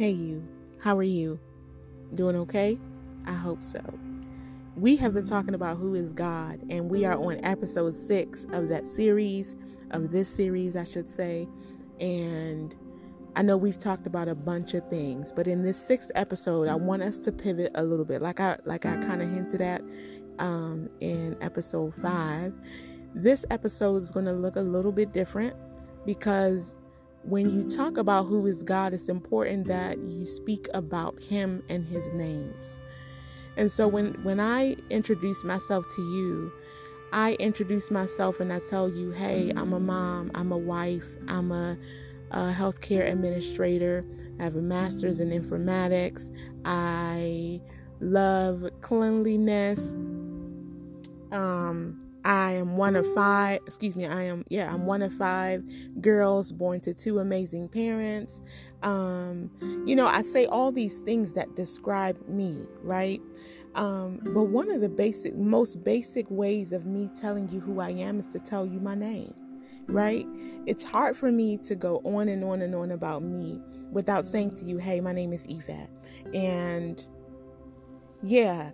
Hey, you. How are you? Doing okay? I hope so. We have been talking about who is God, and we are on episode six of that series, of this series, I should say. And I know we've talked about a bunch of things, but in this sixth episode, I want us to pivot a little bit, like I like I kind of hinted at um, in episode five. This episode is going to look a little bit different because when you talk about who is God, it's important that you speak about Him and His names. And so when when I introduce myself to you, I introduce myself and I tell you, hey, I'm a mom, I'm a wife, I'm a, a healthcare administrator, I have a master's in informatics, I love cleanliness. Um, I am one of five, excuse me, I am, yeah, I'm one of five girls born to two amazing parents. Um, you know, I say all these things that describe me, right? Um, but one of the basic, most basic ways of me telling you who I am is to tell you my name, right? It's hard for me to go on and on and on about me without saying to you, hey, my name is Yvette. And yeah,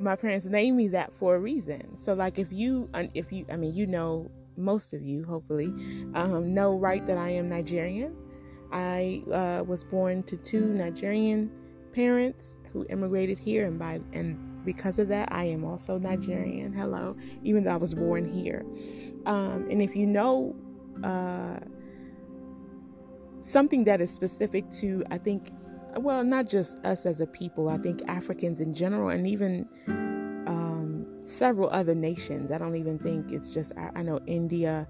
my parents named me that for a reason. So like if you if you I mean you know most of you hopefully um, know right that I am Nigerian. I uh, was born to two Nigerian parents who immigrated here, and by and because of that, I am also Nigerian. Hello, even though I was born here. Um, and if you know uh, something that is specific to, I think well, not just us as a people, I think Africans in general, and even um, several other nations. I don't even think it's just, I, know India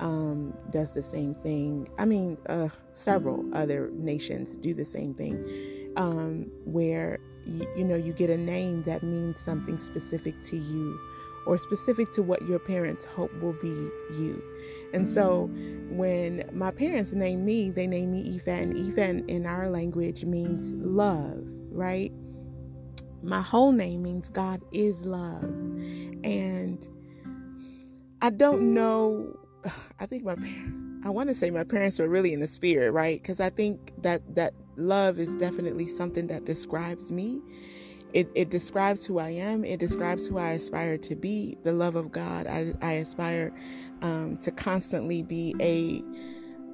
um, does the same thing. I mean, uh, several other nations do the same thing, um, where you, you know you get a name that means something specific to you or specific to what your parents hope will be you. And so when my parents named me, they named me Yvette, and Yvette in our language means love, right? My whole name means God is love. And I don't know, I think my parents, I want to say my parents were really in the spirit, right? Because I think that that love is definitely something that describes me it, it describes who I am. It describes who I aspire to be. The love of God. I, I aspire um, to constantly be a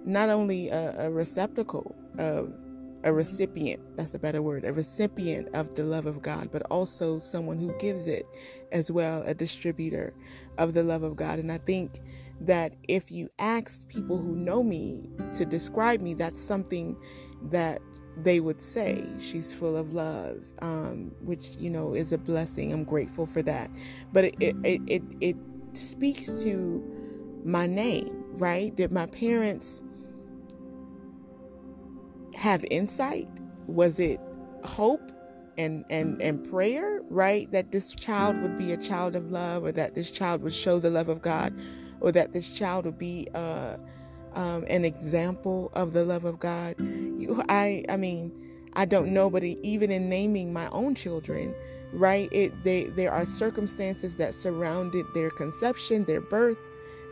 not only a, a receptacle of a recipient, that's a better word, a recipient of the love of God, but also someone who gives it as well, a distributor of the love of God. And I think that if you ask people who know me to describe me, that's something that they would say she's full of love, um, which you know is a blessing. I'm grateful for that. But it it it, it speaks to my name, right? Did my parents have insight? Was it hope and and and prayer, right? That this child would be a child of love, or that this child would show the love of God, or that this child would be. Uh, um, an example of the love of God. You, I, I mean, I don't know, but even in naming my own children, right? It they there are circumstances that surrounded their conception, their birth,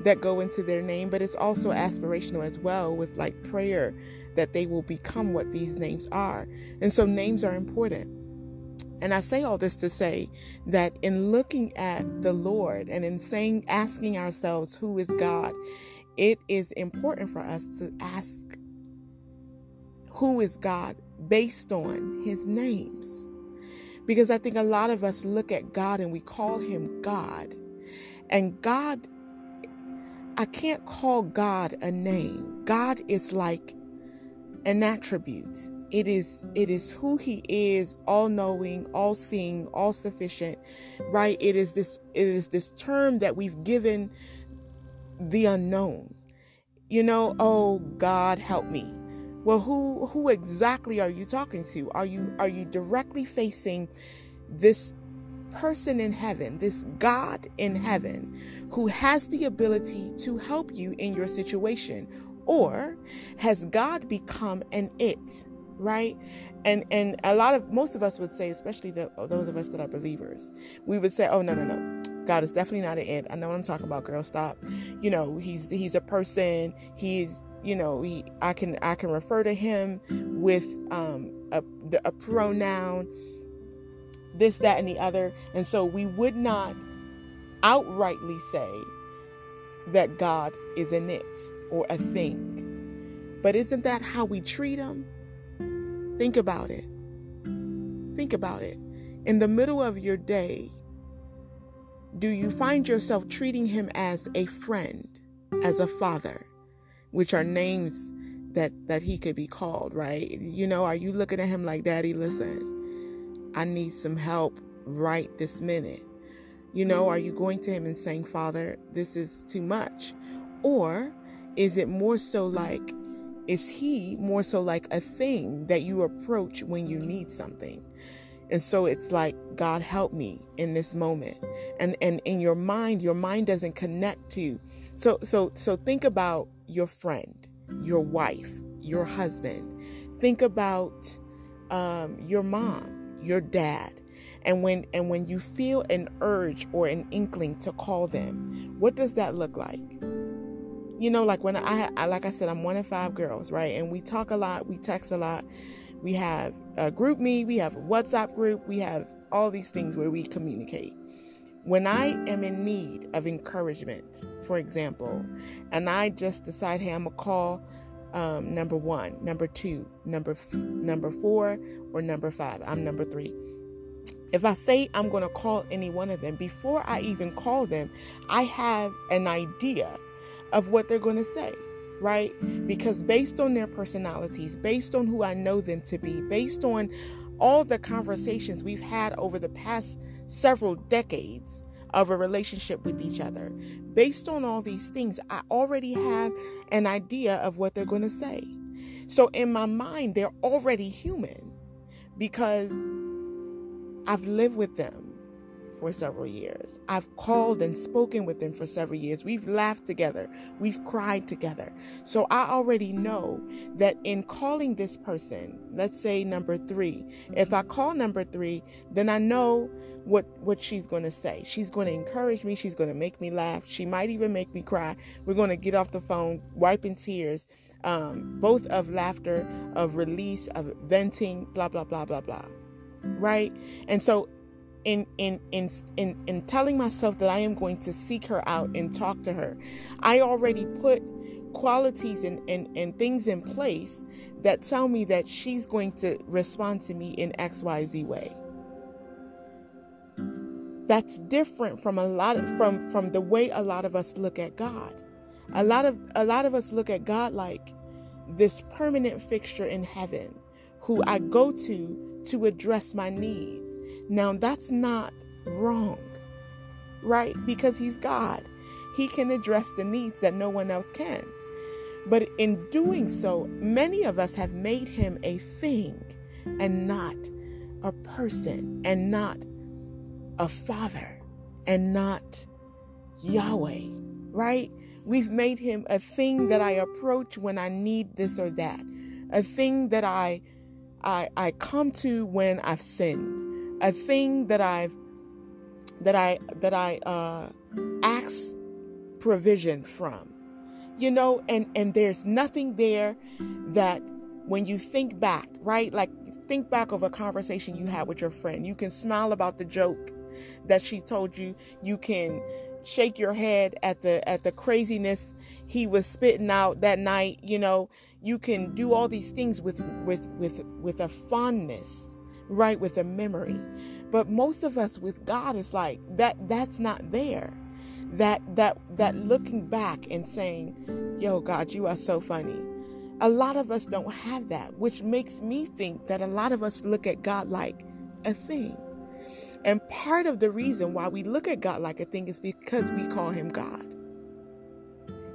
that go into their name, but it's also aspirational as well with like prayer that they will become what these names are. And so names are important. And I say all this to say that in looking at the Lord and in saying, asking ourselves, who is God? It is important for us to ask who is God based on his names. Because I think a lot of us look at God and we call him God. And God, I can't call God a name. God is like an attribute. It is it is who he is, all knowing, all seeing, all sufficient, right? It is this it is this term that we've given the unknown. You know, oh God, help me. Well, who who exactly are you talking to? Are you are you directly facing this person in heaven, this God in heaven who has the ability to help you in your situation? Or has God become an it, right? And and a lot of most of us would say, especially the, those of us that are believers, we would say, "Oh no, no, no. God is definitely not an it. I know what I'm talking about, girl. Stop. You know, he's he's a person. He's you know he I can I can refer to him with um a a pronoun, this that and the other, and so we would not outrightly say that God is an it or a thing. But isn't that how we treat him? Think about it. Think about it. In the middle of your day, do you find yourself treating him as a friend, as a father, which are names that that he could be called, right? You know, are you looking at him like, "Daddy, listen. I need some help right this minute." You know, are you going to him and saying, "Father, this is too much?" Or is it more so like is he more so like a thing that you approach when you need something? And so it's like, God help me in this moment. And and in your mind, your mind doesn't connect to. you. So so so think about your friend, your wife, your husband. Think about um, your mom, your dad. And when and when you feel an urge or an inkling to call them, what does that look like? You know, like when I, I like I said, I'm one of five girls, right? And we talk a lot, we text a lot we have a GroupMe, we have a WhatsApp group, we have all these things where we communicate. When I am in need of encouragement, for example, and I just decide, hey, I'm gonna call um, number one, number two, number f- number four, or number five. I'm number three. If I say I'm to call any one of them, before I even call them, I have an idea of what they're to say right? Because based on their personalities, based on who I know them to be, based on all the conversations we've had over the past several decades of a relationship with each other, based on all these things, I already have an idea of what they're going to say. So in my mind, they're already human because I've lived with them for several years. I've called and spoken with them for several years. We've laughed together. We've cried together. So I already know that in calling this person, let's say number three, if I call number three, then I know what, what she's going to say. She's going to encourage me. She's going to make me laugh. She might even make me cry. We're going to get off the phone, wiping tears, um, both of laughter, of release, of venting, blah, blah, blah, blah, blah right and so in in in in in telling myself that I am going to seek her out and talk to her. I already put qualities and, and, and things in place that tell me that she's going to respond to me in XYZ way. That's different from a lot of, from from the way a lot of us look at God. A lot of a lot of us look at God like this permanent fixture in heaven who I go to to address my needs now, that's not wrong, right? Because He's God. He can address the needs that no one else can. But in doing so, many of us have made Him a thing and not a person, and not a father, and not Yahweh, right? We've made him a thing that I approach when I need this or that, a thing that I I, I come to when I've sinned, a thing that I've that I that I uh, ask provision from, you know, and and there's nothing there that when you think back, right? Like think back of a conversation you had with your friend. You can smile about the joke that she told you. You can shake your head at the at the craziness he was spitting out that night, you know. You can do all these things with with with with a fondness right with a memory. But most of us with god is like that that's not there. That that that looking back and saying yo god you are so funny. A lot of us don't have that which makes me think that a lot of us look at god like a thing. And part of the reason why we look at god like a thing is because we call him god.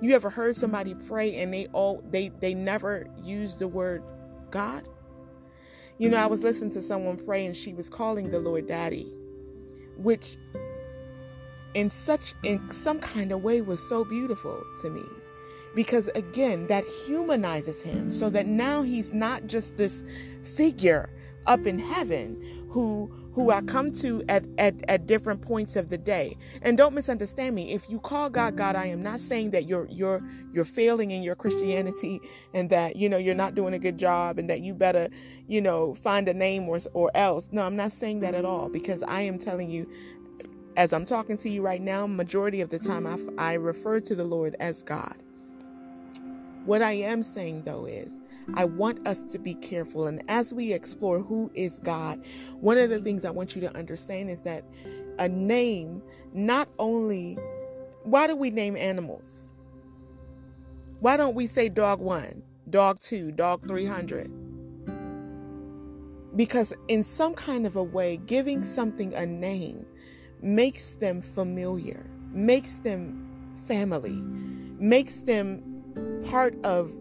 You ever heard somebody pray and they all they they never use the word god you know, I was listening to someone pray and she was calling the Lord Daddy, which in such in some kind of way was so beautiful to me. Because again, that humanizes him so that now he's not just this figure up in heaven who who I come to at, at, at different points of the day. And don't misunderstand me. If you call God God, I am not saying that you're you're you're failing in your Christianity and that you know you're not doing a good job and that you better, you know, find a name or or else. No, I'm not saying that at all because I am telling you as I'm talking to you right now, majority of the time I, I refer to the Lord as God. What I am saying though is I want us to be careful. And as we explore who is God, one of the things I want you to understand is that a name not only, why do we name animals? Why don't we say dog one, dog two, dog 300? Because in some kind of a way, giving something a name makes them familiar, makes them family, makes them part of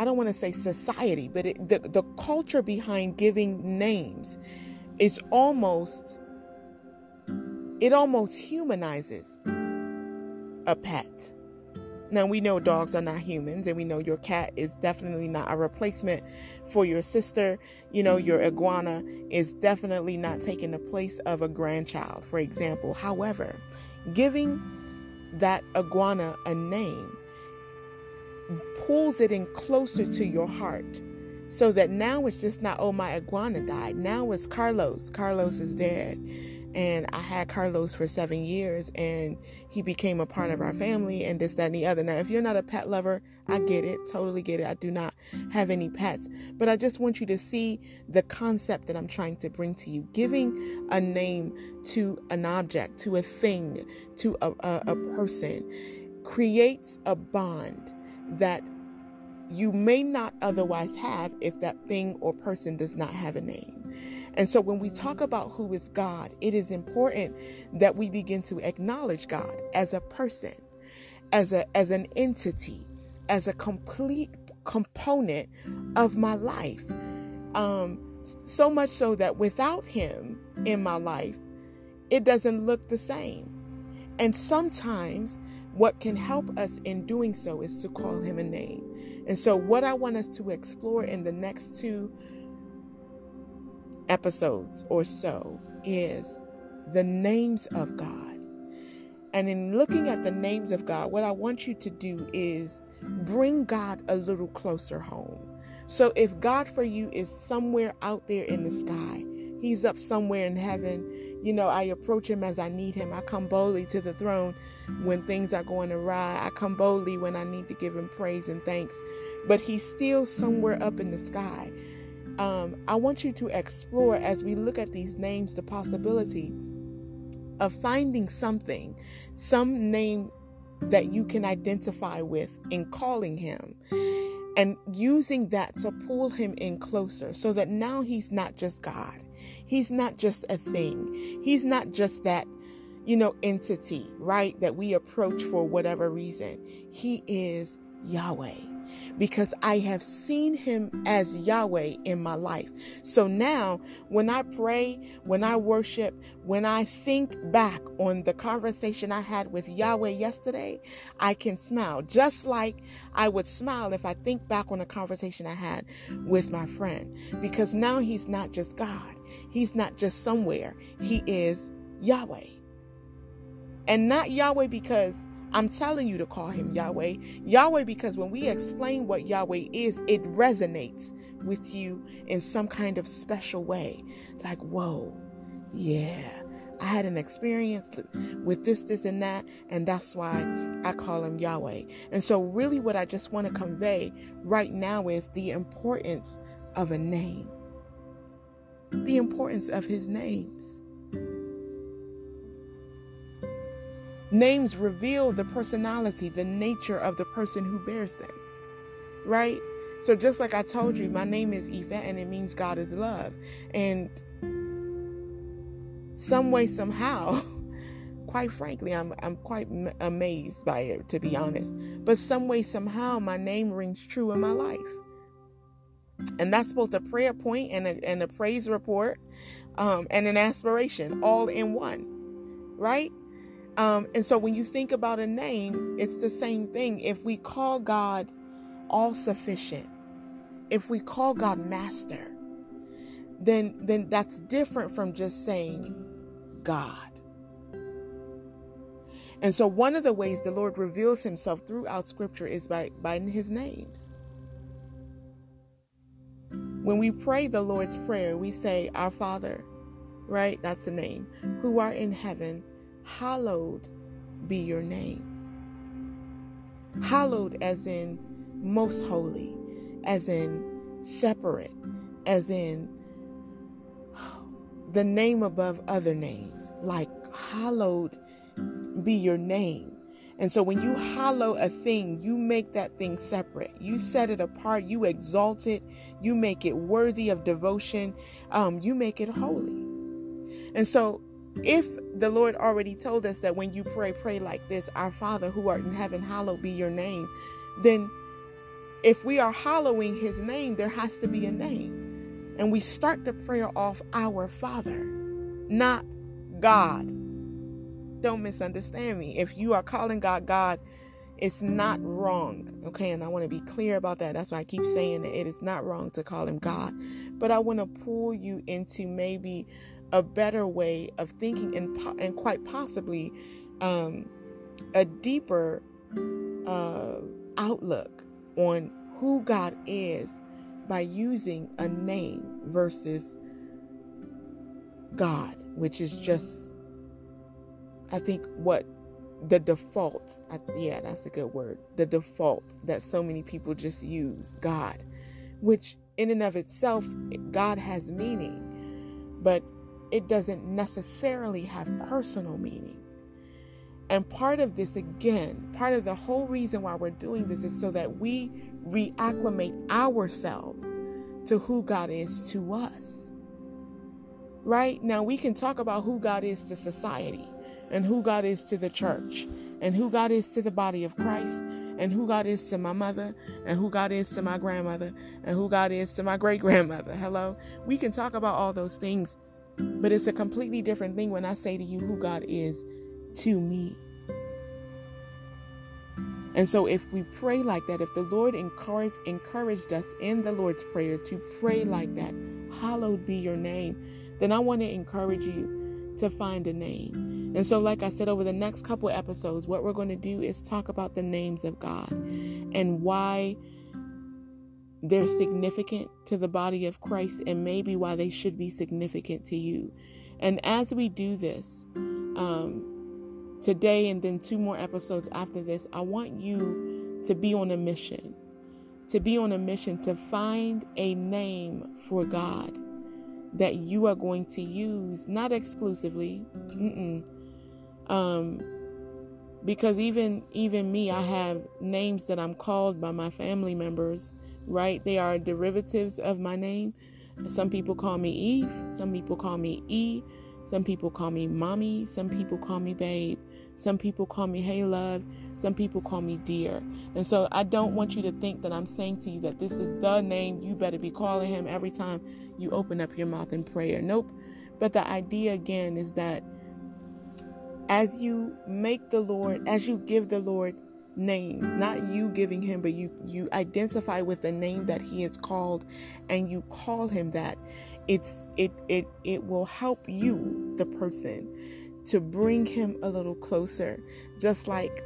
I don't want to say society, but it, the, the culture behind giving names is almost, it almost humanizes a pet. Now, we know dogs are not humans, and we know your cat is definitely not a replacement for your sister. You know, your iguana is definitely not taking the place of a grandchild, for example. However, giving that iguana a name pulls it in closer to your heart so that now it's just not, oh, my iguana died. Now it's Carlos. Carlos is dead. And I had Carlos for seven years and he became a part of our family and this, that, and the other. Now, if you're not a pet lover, I get it, totally get it. I do not have any pets. But I just want you to see the concept that I'm trying to bring to you. Giving a name to an object, to a thing, to a, a, a person creates a bond that you may not otherwise have if that thing or person does not have a name. And so when we talk about who is God, it is important that we begin to acknowledge God as a person, as a as an entity, as a complete component of my life. Um, so much so that without him in my life, it doesn't look the same. And sometimes what can help us in doing so is to call him a name. And so, what I want us to explore in the next two episodes or so is the names of God. And in looking at the names of God, what I want you to do is bring God a little closer home. So, if God for you is somewhere out there in the sky, He's up somewhere in heaven. You know, I approach him as I need him. I come boldly to the throne when things are going awry. I come boldly when I need to give him praise and thanks. But he's still somewhere up in the sky. Um, I want you to explore as we look at these names the possibility of finding something, some name that you can identify with in calling him and using that to pull him in closer so that now he's not just God. He's not just a thing. He's not just that, you know, entity, right? That we approach for whatever reason. He is Yahweh because I have seen him as Yahweh in my life. So now, when I pray, when I worship, when I think back on the conversation I had with Yahweh yesterday, I can smile just like I would smile if I think back on a conversation I had with my friend because now he's not just God, he's not just somewhere, he is Yahweh. And not Yahweh because I'm telling you to call him Yahweh. Yahweh, because when we explain what Yahweh is, it resonates with you in some kind of special way. Like, whoa, yeah, I had an experience with this, this, and that, and that's why I call him Yahweh. And so, really, what I just want to convey right now is the importance of a name, the importance of his names. Names reveal the personality, the nature of the person who bears them. Right? So just like I told you, my name is Yvette and it means God is love. And some way, somehow, quite frankly, I'm I'm quite amazed by it to be honest. But some way, somehow, my name rings true in my life, and that's both a prayer point and a and a praise report, um, and an aspiration all in one, right? Um, and so when you think about a name, it's the same thing. If we call God all sufficient, if we call God master, then then that's different from just saying God. And so one of the ways the Lord reveals himself throughout scripture is by by his names. When we pray the Lord's prayer, we say, Our Father, right? That's the name, who are in heaven, hallowed be your name. Hallowed as in most holy, as in separate, as in the name above other names, like hallowed be your name. And so when you hallow a thing, you make that thing separate. You set it apart. You exalt it. You make it worthy of devotion. Um, you make it holy. And so if the Lord already told us that when you pray, pray like this Our Father who art in heaven, hallowed be your name, then if we are hallowing his name, there has to be a name. And we start the prayer off our Father, not God. Don't misunderstand me. If you are calling God God, it's not wrong. Okay, and I want to be clear about that. That's why I keep saying that it is not wrong to call him God. But I want to pull you into maybe a better way of thinking and, and quite possibly um, a deeper uh, outlook on who God is by using a name versus God, which is just, I think, what the default, I, yeah, that's a good word, the default that so many people just use God, which in and of itself, God has meaning, but it doesn't necessarily have personal meaning. And part of this, again, part of the whole reason why we're doing this is so that we reacclimate ourselves to who God is to us. Right? Now, we can talk about who God is to society and who God is to the church and who God is to the body of Christ and who God is to my mother and who God is to my grandmother and who God is to my great grandmother. Hello? We can talk about all those things, but it's a completely different thing when I say to you who God is to me. And so, if we pray like that, if the Lord encouraged, encouraged us in the Lord's Prayer to pray like that, hallowed be your name, then I want to encourage you to find a name. And so, like I said, over the next couple episodes, what we're going to do is talk about the names of God and why they're significant to the body of Christ and maybe why they should be significant to you. And as we do this, um, today and then two more episodes after this, I want you to be on a mission. To be on a mission to find a name for God that you are going to use, not exclusively. Um, because even even me, I have names that I'm called by my family members. Right? They are derivatives of my name. Some people call me Eve. Some people call me E. Some people call me mommy. Some people call me babe. Some people call me Hey Love. Some people call me Dear. And so I don't want you to think that I'm saying to you that this is the name you better be calling him every time you open up your mouth in prayer. Nope. But the idea again is that as you make the Lord, as you give the Lord names, not you giving him, but you you identify with the name that he is called and you call him that, it's it it it will help you, the person, to bring him a little closer, just like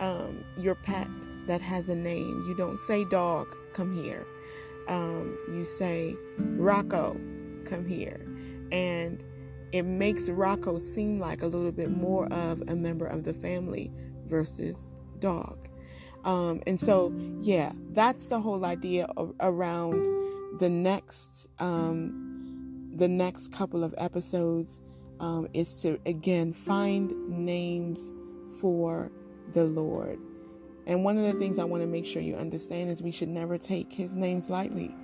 um, your pet that has a name. You don't say, dog, come here. Um, you say, Rocco, come here. And it makes Rocco seem like a little bit more of a member of the family versus dog. Um, and so, yeah, that's the whole idea of, around the next um, the next couple of episodes um, is to again find names for the Lord. And one of the things I want to make sure you understand is we should never take his names lightly.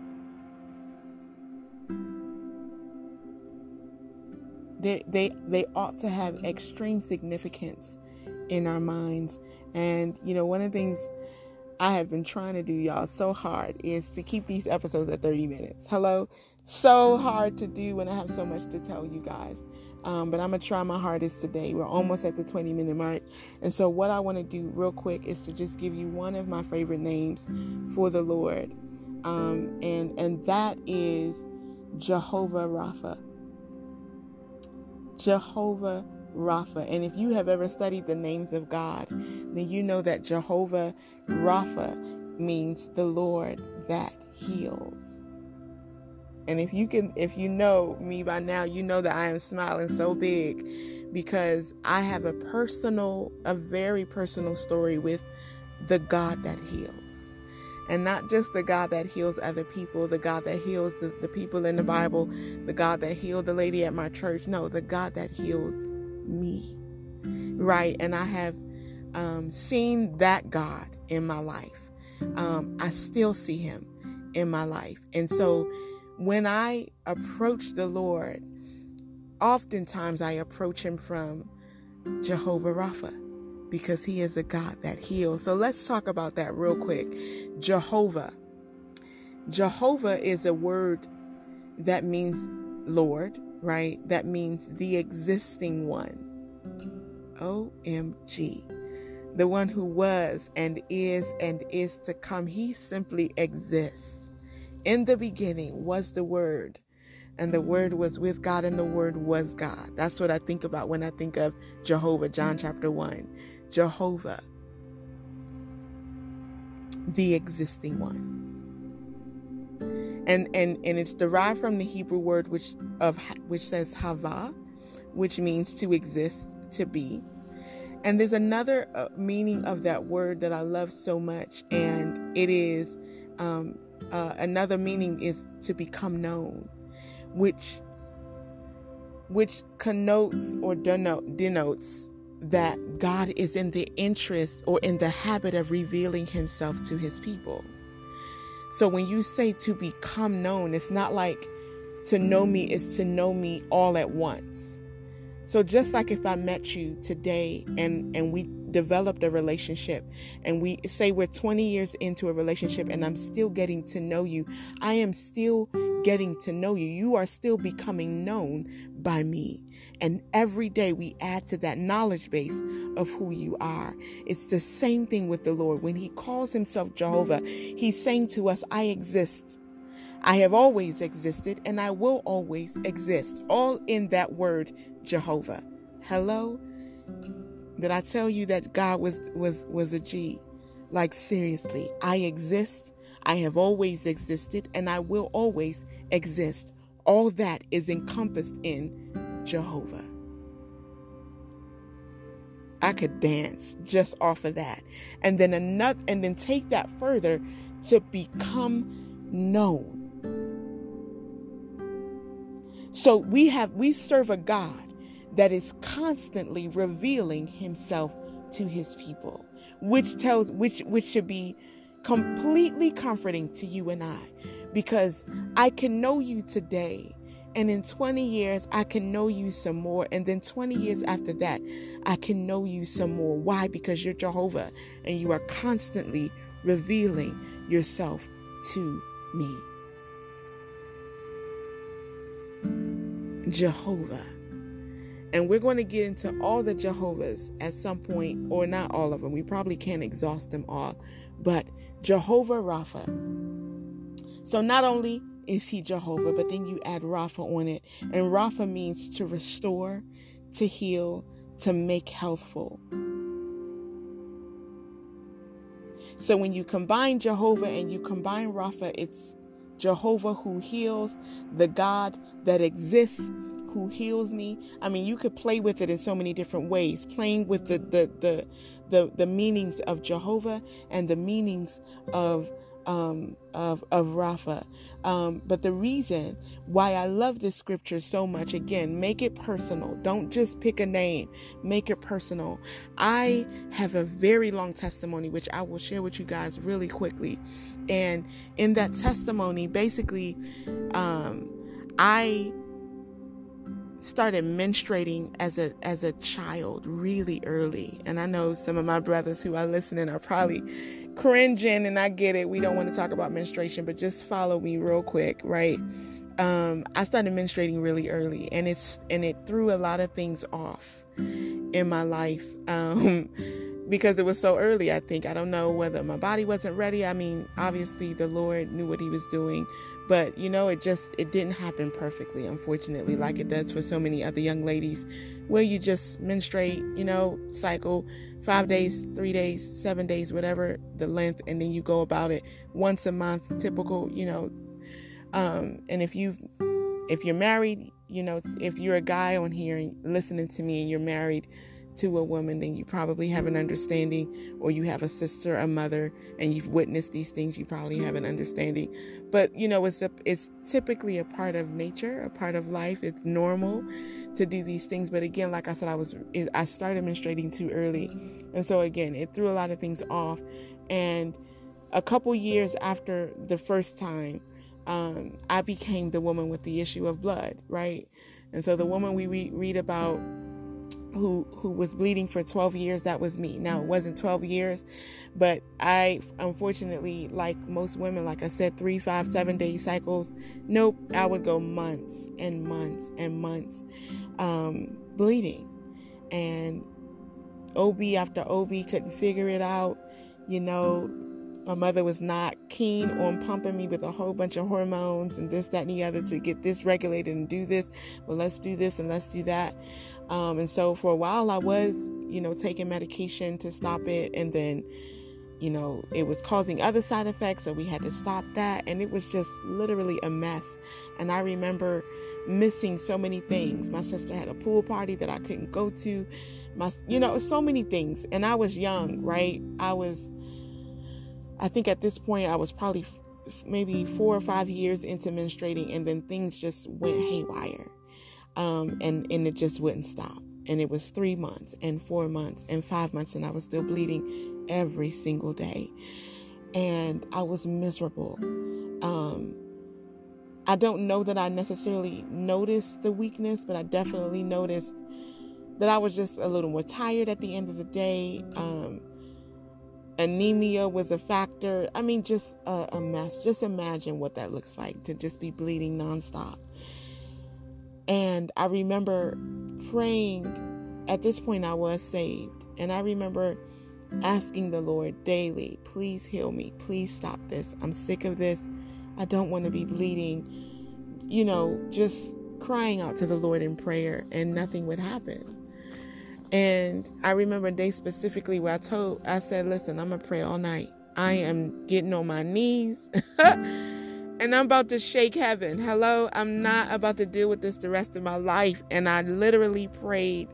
They, they, they ought to have extreme significance in our minds. And, you know, one of the things I have been trying to do, y'all, so hard is to keep these episodes at 30 minutes. Hello? So hard to do when I have so much to tell you guys. Um, but I'm going to try my hardest today. We're almost at the 20 minute mark. And so, what I want to do real quick is to just give you one of my favorite names for the Lord. Um, and, and that is Jehovah Rapha. Jehovah Rapha. And if you have ever studied the names of God, then you know that Jehovah Rapha means the Lord that heals. And if you can if you know me by now, you know that I am smiling so big because I have a personal a very personal story with the God that heals. And not just the God that heals other people, the God that heals the, the people in the Bible, the God that healed the lady at my church. No, the God that heals me. Right? And I have um, seen that God in my life. Um, I still see him in my life. And so when I approach the Lord, oftentimes I approach him from Jehovah Rapha because he is a God that heals. So let's talk about that real quick. Jehovah. Jehovah is a word that means Lord, right? That means the existing one. OMG. The one who was and is and is to come. He simply exists. In the beginning was the Word, and the Word was with God, and the Word was God. That's what I think about when I think of Jehovah, John chapter 1. Jehovah, the existing one. And, and and it's derived from the Hebrew word which of which says hava, which means to exist, to be. And there's another uh, meaning of that word that I love so much, and it is um, uh, another meaning is to become known, which which connotes or denote, denotes that God is in the interest or in the habit of revealing himself to his people. So when you say to become known, it's not like to know me is to know me all at once. So just like if I met you today and and we developed a relationship and we say we're 20 years into a relationship and I'm still getting to know you, I am still getting to know you. You are still becoming known by me. And every day we add to that knowledge base of who you are. It's the same thing with the Lord. When He calls Himself Jehovah, He's saying to us, I exist. I have always existed and I will always exist. All in that word, Jehovah. Hello? Did I tell you that God was was was a G? Like seriously, I exist. I have always existed and I will always exist. All that is encompassed in Jehovah. I could dance just off of that. And then another and then take that further to become known. So we have we serve a God that is constantly revealing himself to his people, which tells which which should be completely comforting to you and I because I can know you today and in 20 years I can know you some more and then 20 years after that I can know you some more. Why? Because you're Jehovah and you are constantly revealing yourself to me. Jehovah. And we're going to get into all the Jehovah's at some point, or not all of them. We probably can't exhaust them all. But Jehovah Rapha. So not only is he Jehovah, but then you add Rapha on it. And Rapha means to restore, to heal, to make healthful. So when you combine Jehovah and you combine Rapha, it's Jehovah who heals, the God that exists who heals me. I mean, you could play with it in so many different ways, playing with the the the the, the meanings of Jehovah and the meanings of um, of of Rapha. Um, but the reason why I love this scripture so much, again, make it personal. Don't just pick a name. Make it personal. I have a very long testimony, which I will share with you guys really quickly. And in that testimony, basically, um, I started menstruating as a as a child really early and i know some of my brothers who are listening are probably cringing and i get it we don't want to talk about menstruation but just follow me real quick right um, i started menstruating really early and it's and it threw a lot of things off in my life um, because it was so early, I think. I don't know whether my body wasn't ready. I mean, obviously the Lord knew what he was doing, but you know, it just it didn't happen perfectly, unfortunately, like it does for so many other young ladies where you just menstruate, you know, cycle 5 days, 3 days, 7 days, whatever the length and then you go about it once a month, typical, you know. Um and if you if you're married, you know, if you're a guy on here and listening to me and you're married, to a woman, then you probably have an understanding, or you have a sister, a mother, and you've witnessed these things. You probably have an understanding. But you know, it's a, it's typically a part of nature, a part of life. It's normal to do these things. But again, like I said, I was I started menstruating too early, and so again, it threw a lot of things off. And a couple years after the first time, um, I became the woman with the issue of blood, right? And so the woman we re- read about who who was bleeding for 12 years that was me now it wasn't 12 years but i unfortunately like most women like i said three five seven day cycles nope i would go months and months and months um, bleeding and ob after ob couldn't figure it out you know my mother was not keen on pumping me with a whole bunch of hormones and this that and the other to get this regulated and do this well let's do this and let's do that um, and so for a while, I was, you know, taking medication to stop it. And then, you know, it was causing other side effects. So we had to stop that. And it was just literally a mess. And I remember missing so many things. My sister had a pool party that I couldn't go to. My, you know, so many things. And I was young, right? I was, I think at this point, I was probably f- maybe four or five years into menstruating. And then things just went haywire um, and and it just wouldn't stop. And it was three months and four months and five months, and I was still bleeding every single day, and I was miserable. Um, I don't know that I necessarily noticed the weakness, but I definitely noticed that I was just a little more tired at the end of the day. Um, anemia was a factor. I mean, just a, a, mess. Just imagine what that looks like to just be bleeding nonstop. And I remember praying, at this point, I was saved. And I remember asking the Lord daily, please heal me. Please stop this. I'm sick of this. I don't want to be bleeding. You know, just crying out to the Lord in prayer, and nothing would happen. And I remember a day specifically where I told, I said, listen, I'm going to pray all night. I am getting on my knees. and I'm about to shake heaven. Hello, I'm not about to deal with this the rest of my life. And I literally prayed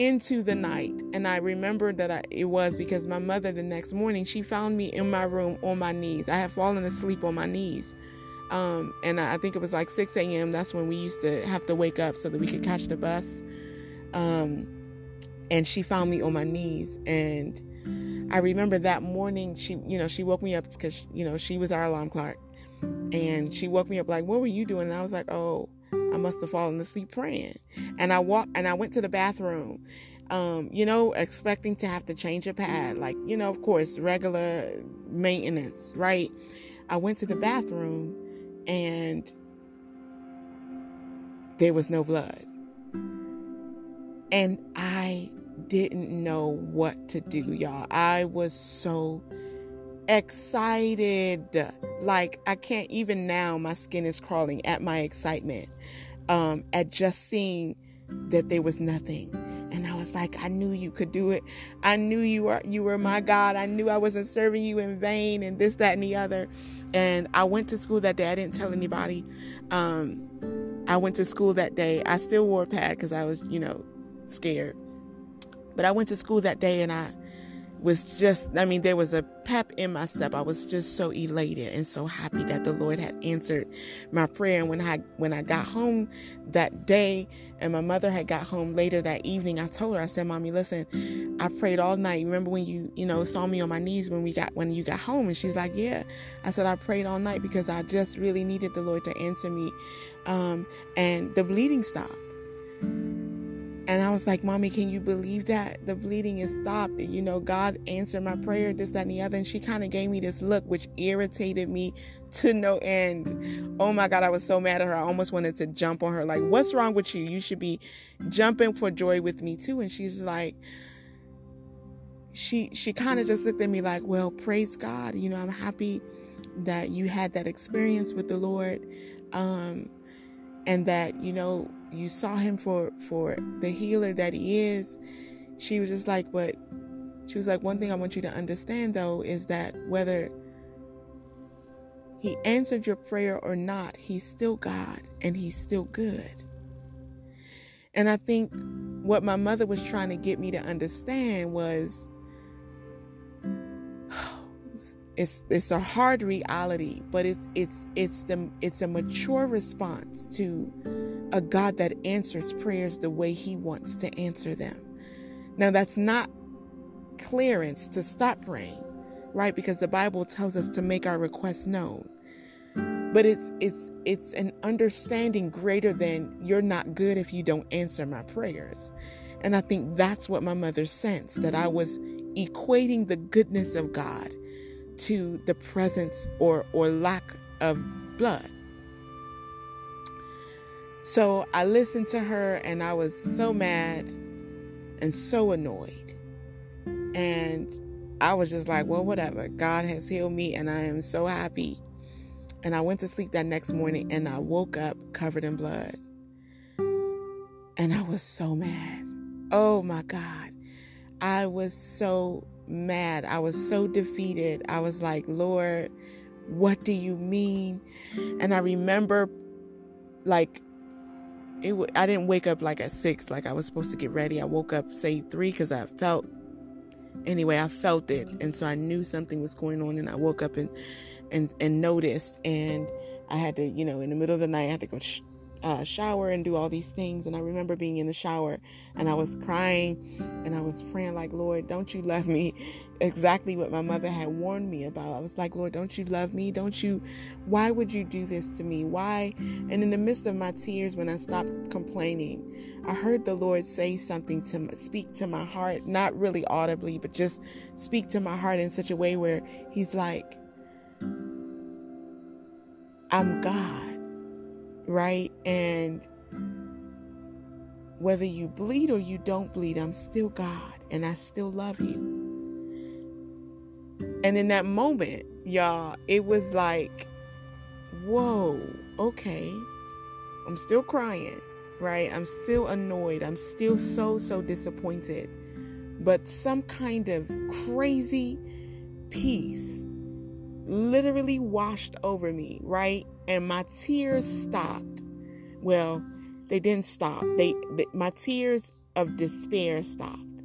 into the night. And I remember that I, it was because my mother the next morning, she found me in my room on my knees. I had fallen asleep on my knees. Um, and I, I, think it was like 6 a.m. That's when we used to have to wake up so that we could catch the bus. Um, and she found me on my knees. And I remember that morning, she, you know, she woke me up because, you know, she was our alarm clock and she woke me up like, "What were you doing?" And I was like, "Oh, I must have fallen asleep praying." And I walked and I went to the bathroom. Um, you know, expecting to have to change a pad, like, you know, of course, regular maintenance, right? I went to the bathroom and there was no blood. And I didn't know what to do, y'all. I was so excited. Like I can't even now, my skin is crawling at my excitement, um, at just seeing that there was nothing. And I was like, I knew you could do it. I knew you were you were my God. I knew I wasn't serving you in vain and this, that, and the other. And I went to school that day. I didn't tell anybody. Um, I went to school that day. I still wore a pad because I was, you know, scared. But I went to school that day and I was just, I mean, there was a pep in my step. I was just so elated and so happy that the Lord had answered my prayer. And when I when I got home that day, and my mother had got home later that evening, I told her, I said, "Mommy, listen, I prayed all night. Remember when you you know saw me on my knees when we got when you got home?" And she's like, "Yeah." I said, "I prayed all night because I just really needed the Lord to answer me," um, and the bleeding stopped. And I was like, Mommy, can you believe that? The bleeding is stopped. And, you know, God answered my prayer, this, that, and the other. And she kind of gave me this look, which irritated me to no end. Oh my God, I was so mad at her. I almost wanted to jump on her. Like, what's wrong with you? You should be jumping for joy with me too. And she's like, she she kind of just looked at me like, "Well, praise God. You know, I'm happy that you had that experience with the Lord, um, and that you know you saw Him for for the healer that He is." She was just like, "But," she was like, "One thing I want you to understand though is that whether He answered your prayer or not, He's still God and He's still good." And I think what my mother was trying to get me to understand was it's it's a hard reality, but it's it's it's the it's a mature response to a God that answers prayers the way he wants to answer them. Now that's not clearance to stop praying, right? Because the Bible tells us to make our requests known. But it's it's it's an understanding greater than you're not good if you don't answer my prayers. And I think that's what my mother sensed that I was equating the goodness of God to the presence or or lack of blood. So I listened to her and I was so mad and so annoyed. And I was just like, well, whatever. God has healed me and I am so happy. And I went to sleep that next morning and I woke up covered in blood. And I was so mad. Oh my God. I was so mad. I was so defeated. I was like, Lord, what do you mean? And I remember like it w- I didn't wake up like at 6 like I was supposed to get ready. I woke up say 3 cuz I felt anyway, I felt it and so I knew something was going on and I woke up and and and noticed and I had to, you know, in the middle of the night I had to go sh- uh, shower and do all these things. And I remember being in the shower and I was crying and I was praying, like, Lord, don't you love me? Exactly what my mother had warned me about. I was like, Lord, don't you love me? Don't you? Why would you do this to me? Why? And in the midst of my tears, when I stopped complaining, I heard the Lord say something to speak to my heart, not really audibly, but just speak to my heart in such a way where He's like, I'm God right? And whether you bleed or you don't bleed, I'm still God and I still love you. And in that moment, y'all, it was like, whoa, okay. I'm still crying, right? I'm still annoyed. I'm still so, so disappointed. But some kind of crazy peace literally washed over me, right? And my tears stopped. Well, they didn't stop. They, they my tears of despair stopped.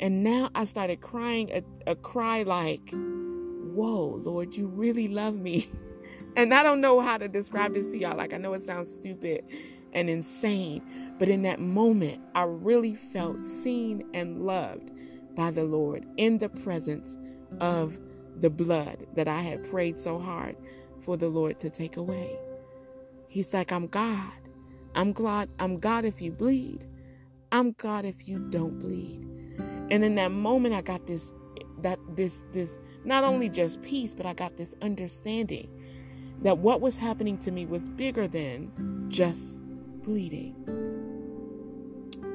And now I started crying a, a cry like, Whoa, Lord, you really love me. And I don't know how to describe this to y'all. Like, I know it sounds stupid and insane, but in that moment, I really felt seen and loved by the Lord in the presence of the blood that I had prayed so hard for the Lord to take away. He's like, I'm God. I'm God. I'm God if you bleed. I'm God if you don't bleed. And in that moment, I got this, that this, this, not only just peace, but I got this understanding that what was happening to me was bigger than just bleeding.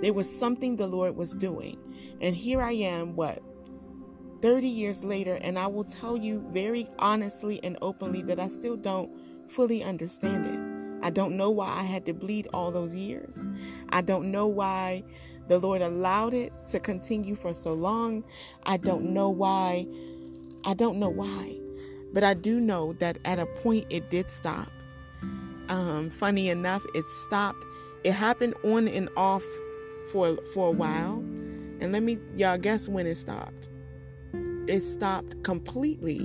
There was something the Lord was doing. And here I am, what, 30 years later, and I will tell you very honestly and openly that I still don't fully understand it. I don't know why I had to bleed all those years. I don't know why the Lord allowed it to continue for so long. I don't know why. I don't know why. But I do know that at a point it did stop. Um, funny enough, it stopped. It happened on and off for for a while. And let me y'all guess when it stopped it stopped completely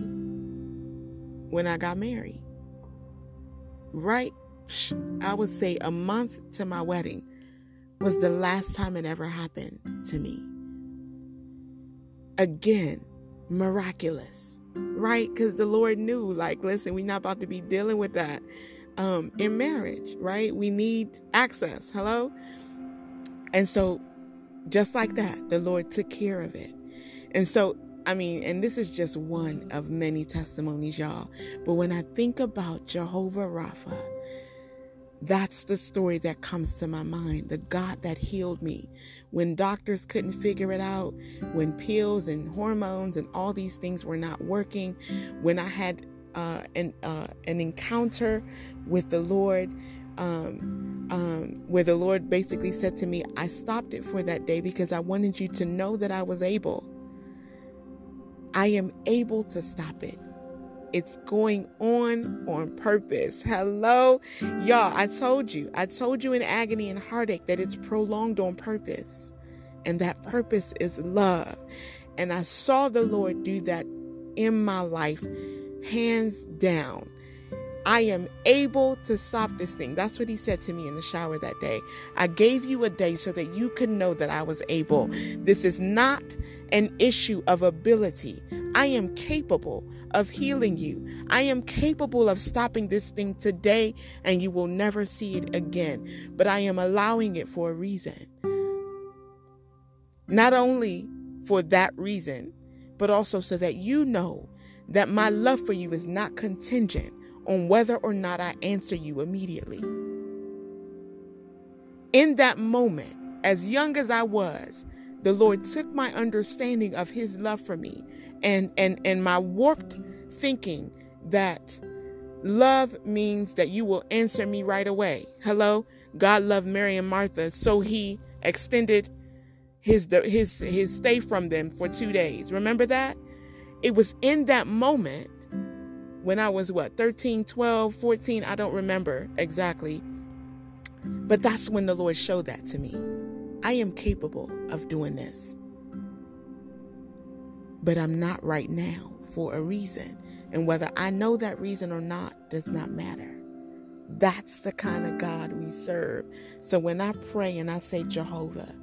when I got married. Right, I would say a month to my wedding was the last time it ever happened to me. Again, miraculous, right? Because the Lord knew, like, listen, we're not about to be dealing with that um, in marriage, right? We need access. Hello? And so, just like that, the Lord took care of it. And so I mean, and this is just one of many testimonies, y'all. But when I think about Jehovah Rapha, That's the story that comes to my mind. The God that healed me when doctors couldn't figure it out, when pills and hormones and all these things were not working, when I had uh, an uh, an encounter with the Lord, um, um, where the Lord basically said to me, "I stopped it for that day because I wanted you to know that I was able. I am able to stop it." It's going on on purpose. Hello, y'all. I told you, I told you in agony and heartache that it's prolonged on purpose. And that purpose is love. And I saw the Lord do that in my life, hands down. I am able to stop this thing. That's what he said to me in the shower that day. I gave you a day so that you could know that I was able. This is not an issue of ability. I am capable of healing you. I am capable of stopping this thing today and you will never see it again. But I am allowing it for a reason. Not only for that reason, but also so that you know that my love for you is not contingent on whether or not I answer you immediately. In that moment, as young as I was, the Lord took my understanding of his love for me and and and my warped thinking that love means that you will answer me right away. Hello? God loved Mary and Martha, so he extended his his his stay from them for 2 days. Remember that? It was in that moment when I was what, 13, 12, 14, I don't remember exactly. But that's when the Lord showed that to me. I am capable of doing this. But I'm not right now for a reason. And whether I know that reason or not does not matter. That's the kind of God we serve. So when I pray and I say, Jehovah,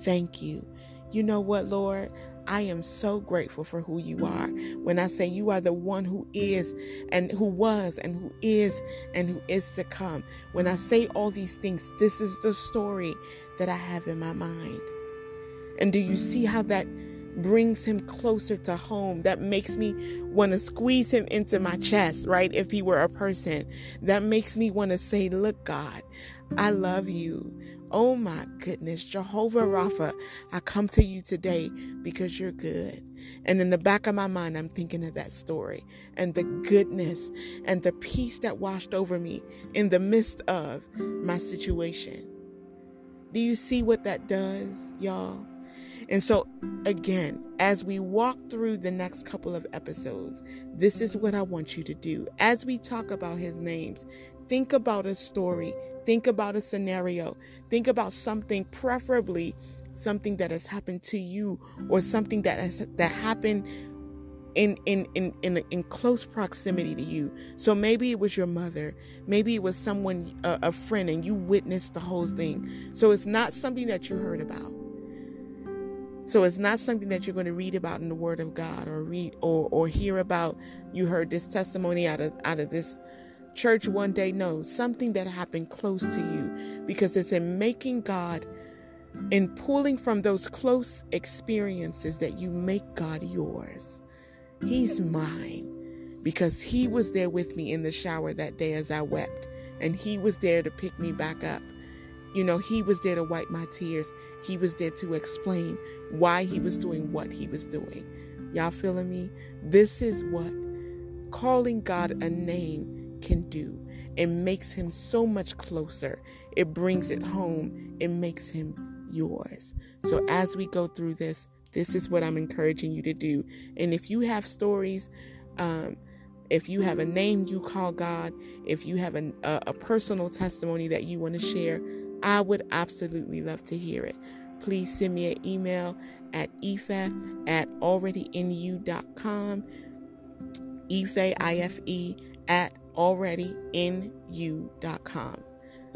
thank you. You know what, Lord? I am so grateful for who you are. When I say you are the one who is and who was and who is and who is to come. When I say all these things, this is the story that I have in my mind. And do you see how that brings him closer to home? That makes me want to squeeze him into my chest, right? If he were a person, that makes me want to say, Look, God, I love you. Oh my goodness, Jehovah Rapha, I come to you today because you're good. And in the back of my mind, I'm thinking of that story and the goodness and the peace that washed over me in the midst of my situation. Do you see what that does, y'all? And so, again, as we walk through the next couple of episodes, this is what I want you to do. As we talk about his names, think about a story Think about a scenario. Think about something, preferably something that has happened to you or something that has that happened in in in in, in close proximity to you. So maybe it was your mother, maybe it was someone a, a friend and you witnessed the whole thing. So it's not something that you heard about. So it's not something that you're going to read about in the Word of God or read or or hear about. You heard this testimony out of out of this church one day. No, something that happened close to you because it's in making God in pulling from those close experiences that you make God yours. He's mine because He was there with me in the shower that day as I wept, and He was there to pick me back up. You know, He was there to wipe my tears. He was there to explain why He was doing what He was doing. Y'all feeling me? This is what calling God a name can do. It makes him so much closer. It brings it home. It makes him yours. So as we go through this, this is what I'm encouraging you to do. And if you have stories, um, if you have a name you call God, if you have a, a, a personal testimony that you want to share, I would absolutely love to hear it. Please send me an email at ife at alreadyinyou.com. Ife, I-F-E, at alreadyinyou.com.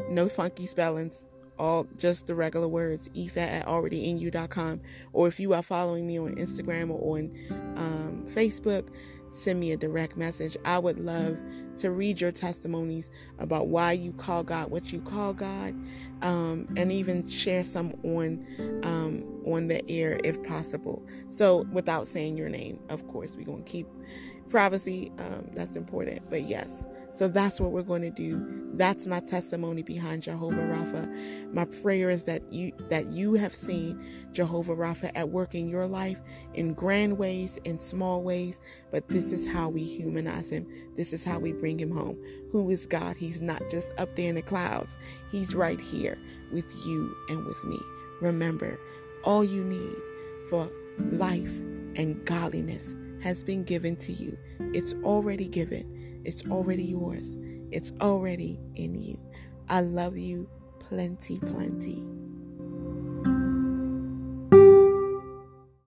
No funky spellings, all just the regular words, efat at alreadyinyou.com. Or if you are following me on Instagram or on um, Facebook, send me a direct message. I would love to read your testimonies about why you call God what you call God, um, and even share some on um, on the air if possible. So without saying your name, of course, we're gonna keep privacy. Um, that's important, but yes. So that's what we're going to do. That's my testimony behind Jehovah Rapha. My prayer is that you that you have seen Jehovah Rapha at work in your life in grand ways, in small ways, but this is how we humanize him. This is how we bring him home. Who is God? He's not just up there in the clouds. He's right here with you and with me. Remember, all you need for life and godliness has been given to you. It's already given. It's already yours. It's already in you. I love you plenty, plenty.